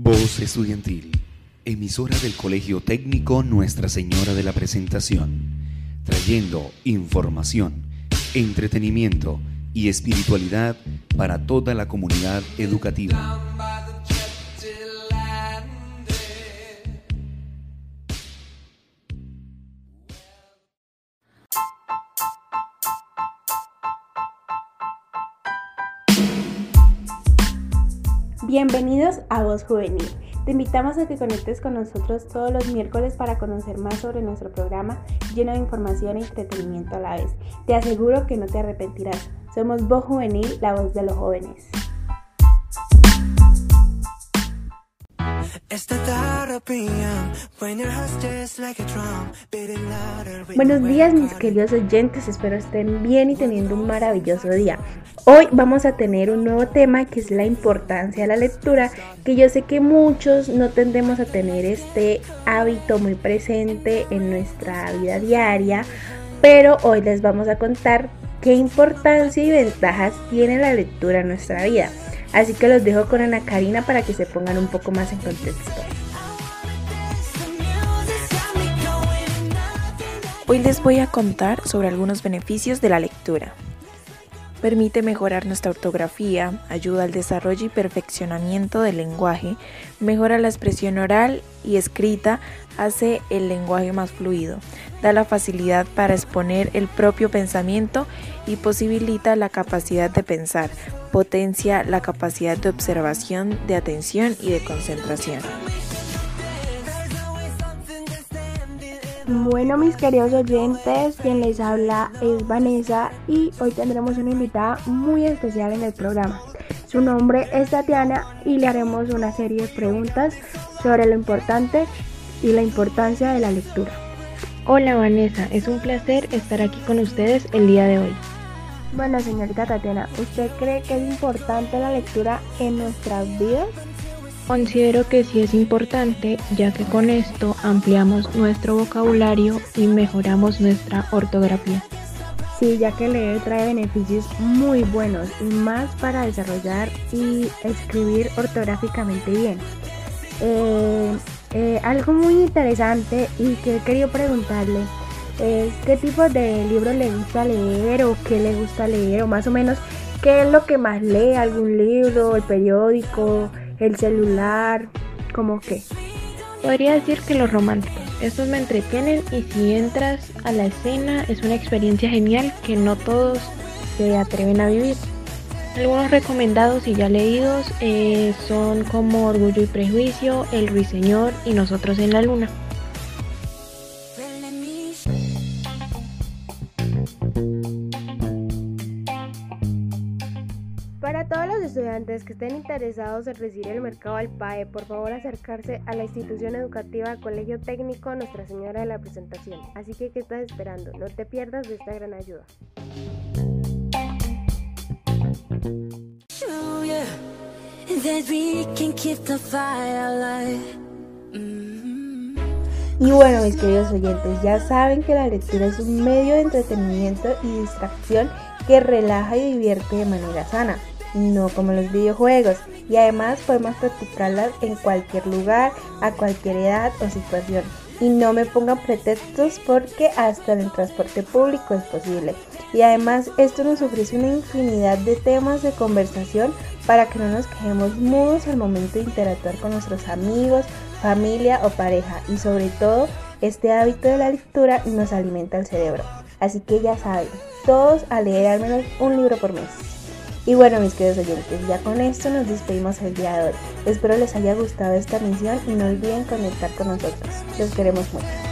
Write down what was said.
Voz Estudiantil, emisora del Colegio Técnico Nuestra Señora de la Presentación, trayendo información, entretenimiento y espiritualidad para toda la comunidad educativa. Bienvenidos a Voz Juvenil. Te invitamos a que conectes con nosotros todos los miércoles para conocer más sobre nuestro programa lleno de información e entretenimiento a la vez. Te aseguro que no te arrepentirás. Somos Voz Juvenil, la voz de los jóvenes. Buenos días mis queridos oyentes, espero estén bien y teniendo un maravilloso día. Hoy vamos a tener un nuevo tema que es la importancia de la lectura, que yo sé que muchos no tendemos a tener este hábito muy presente en nuestra vida diaria, pero hoy les vamos a contar qué importancia y ventajas tiene la lectura en nuestra vida. Así que los dejo con Ana Karina para que se pongan un poco más en contexto. Hoy les voy a contar sobre algunos beneficios de la lectura. Permite mejorar nuestra ortografía, ayuda al desarrollo y perfeccionamiento del lenguaje, mejora la expresión oral y escrita, hace el lenguaje más fluido, da la facilidad para exponer el propio pensamiento y posibilita la capacidad de pensar, potencia la capacidad de observación, de atención y de concentración. Bueno, mis queridos oyentes, quien les habla es Vanessa y hoy tendremos una invitada muy especial en el programa. Su nombre es Tatiana y le haremos una serie de preguntas sobre lo importante y la importancia de la lectura. Hola Vanessa, es un placer estar aquí con ustedes el día de hoy. Bueno, señorita Tatiana, ¿usted cree que es importante la lectura en nuestras vidas? Considero que sí es importante, ya que con esto ampliamos nuestro vocabulario y mejoramos nuestra ortografía. Sí, ya que leer trae beneficios muy buenos y más para desarrollar y escribir ortográficamente bien. Eh, eh, algo muy interesante y que he querido preguntarle es qué tipo de libros le gusta leer o qué le gusta leer o más o menos qué es lo que más lee, algún libro, el periódico, el celular, como que. Podría decir que los románticos. Estos me entretienen y si entras a la escena es una experiencia genial que no todos se atreven a vivir. Algunos recomendados y ya leídos eh, son como Orgullo y Prejuicio, El Ruiseñor y Nosotros en la Luna. Para todos los estudiantes que estén interesados en recibir el mercado al PAE, por favor acercarse a la institución educativa Colegio Técnico Nuestra Señora de la Presentación. Así que, ¿qué estás esperando? No te pierdas de esta gran ayuda. Y bueno, mis queridos oyentes, ya saben que la lectura es un medio de entretenimiento y distracción que relaja y divierte de manera sana no como los videojuegos, y además podemos practicarlas en cualquier lugar, a cualquier edad o situación. Y no me pongan pretextos porque hasta en el transporte público es posible. Y además esto nos ofrece una infinidad de temas de conversación para que no nos quedemos mudos al momento de interactuar con nuestros amigos, familia o pareja. Y sobre todo, este hábito de la lectura nos alimenta el cerebro. Así que ya saben, todos a leer al menos un libro por mes. Y bueno, mis queridos oyentes, ya con esto nos despedimos el día de hoy. Espero les haya gustado esta misión y no olviden conectar con nosotros. Los queremos mucho.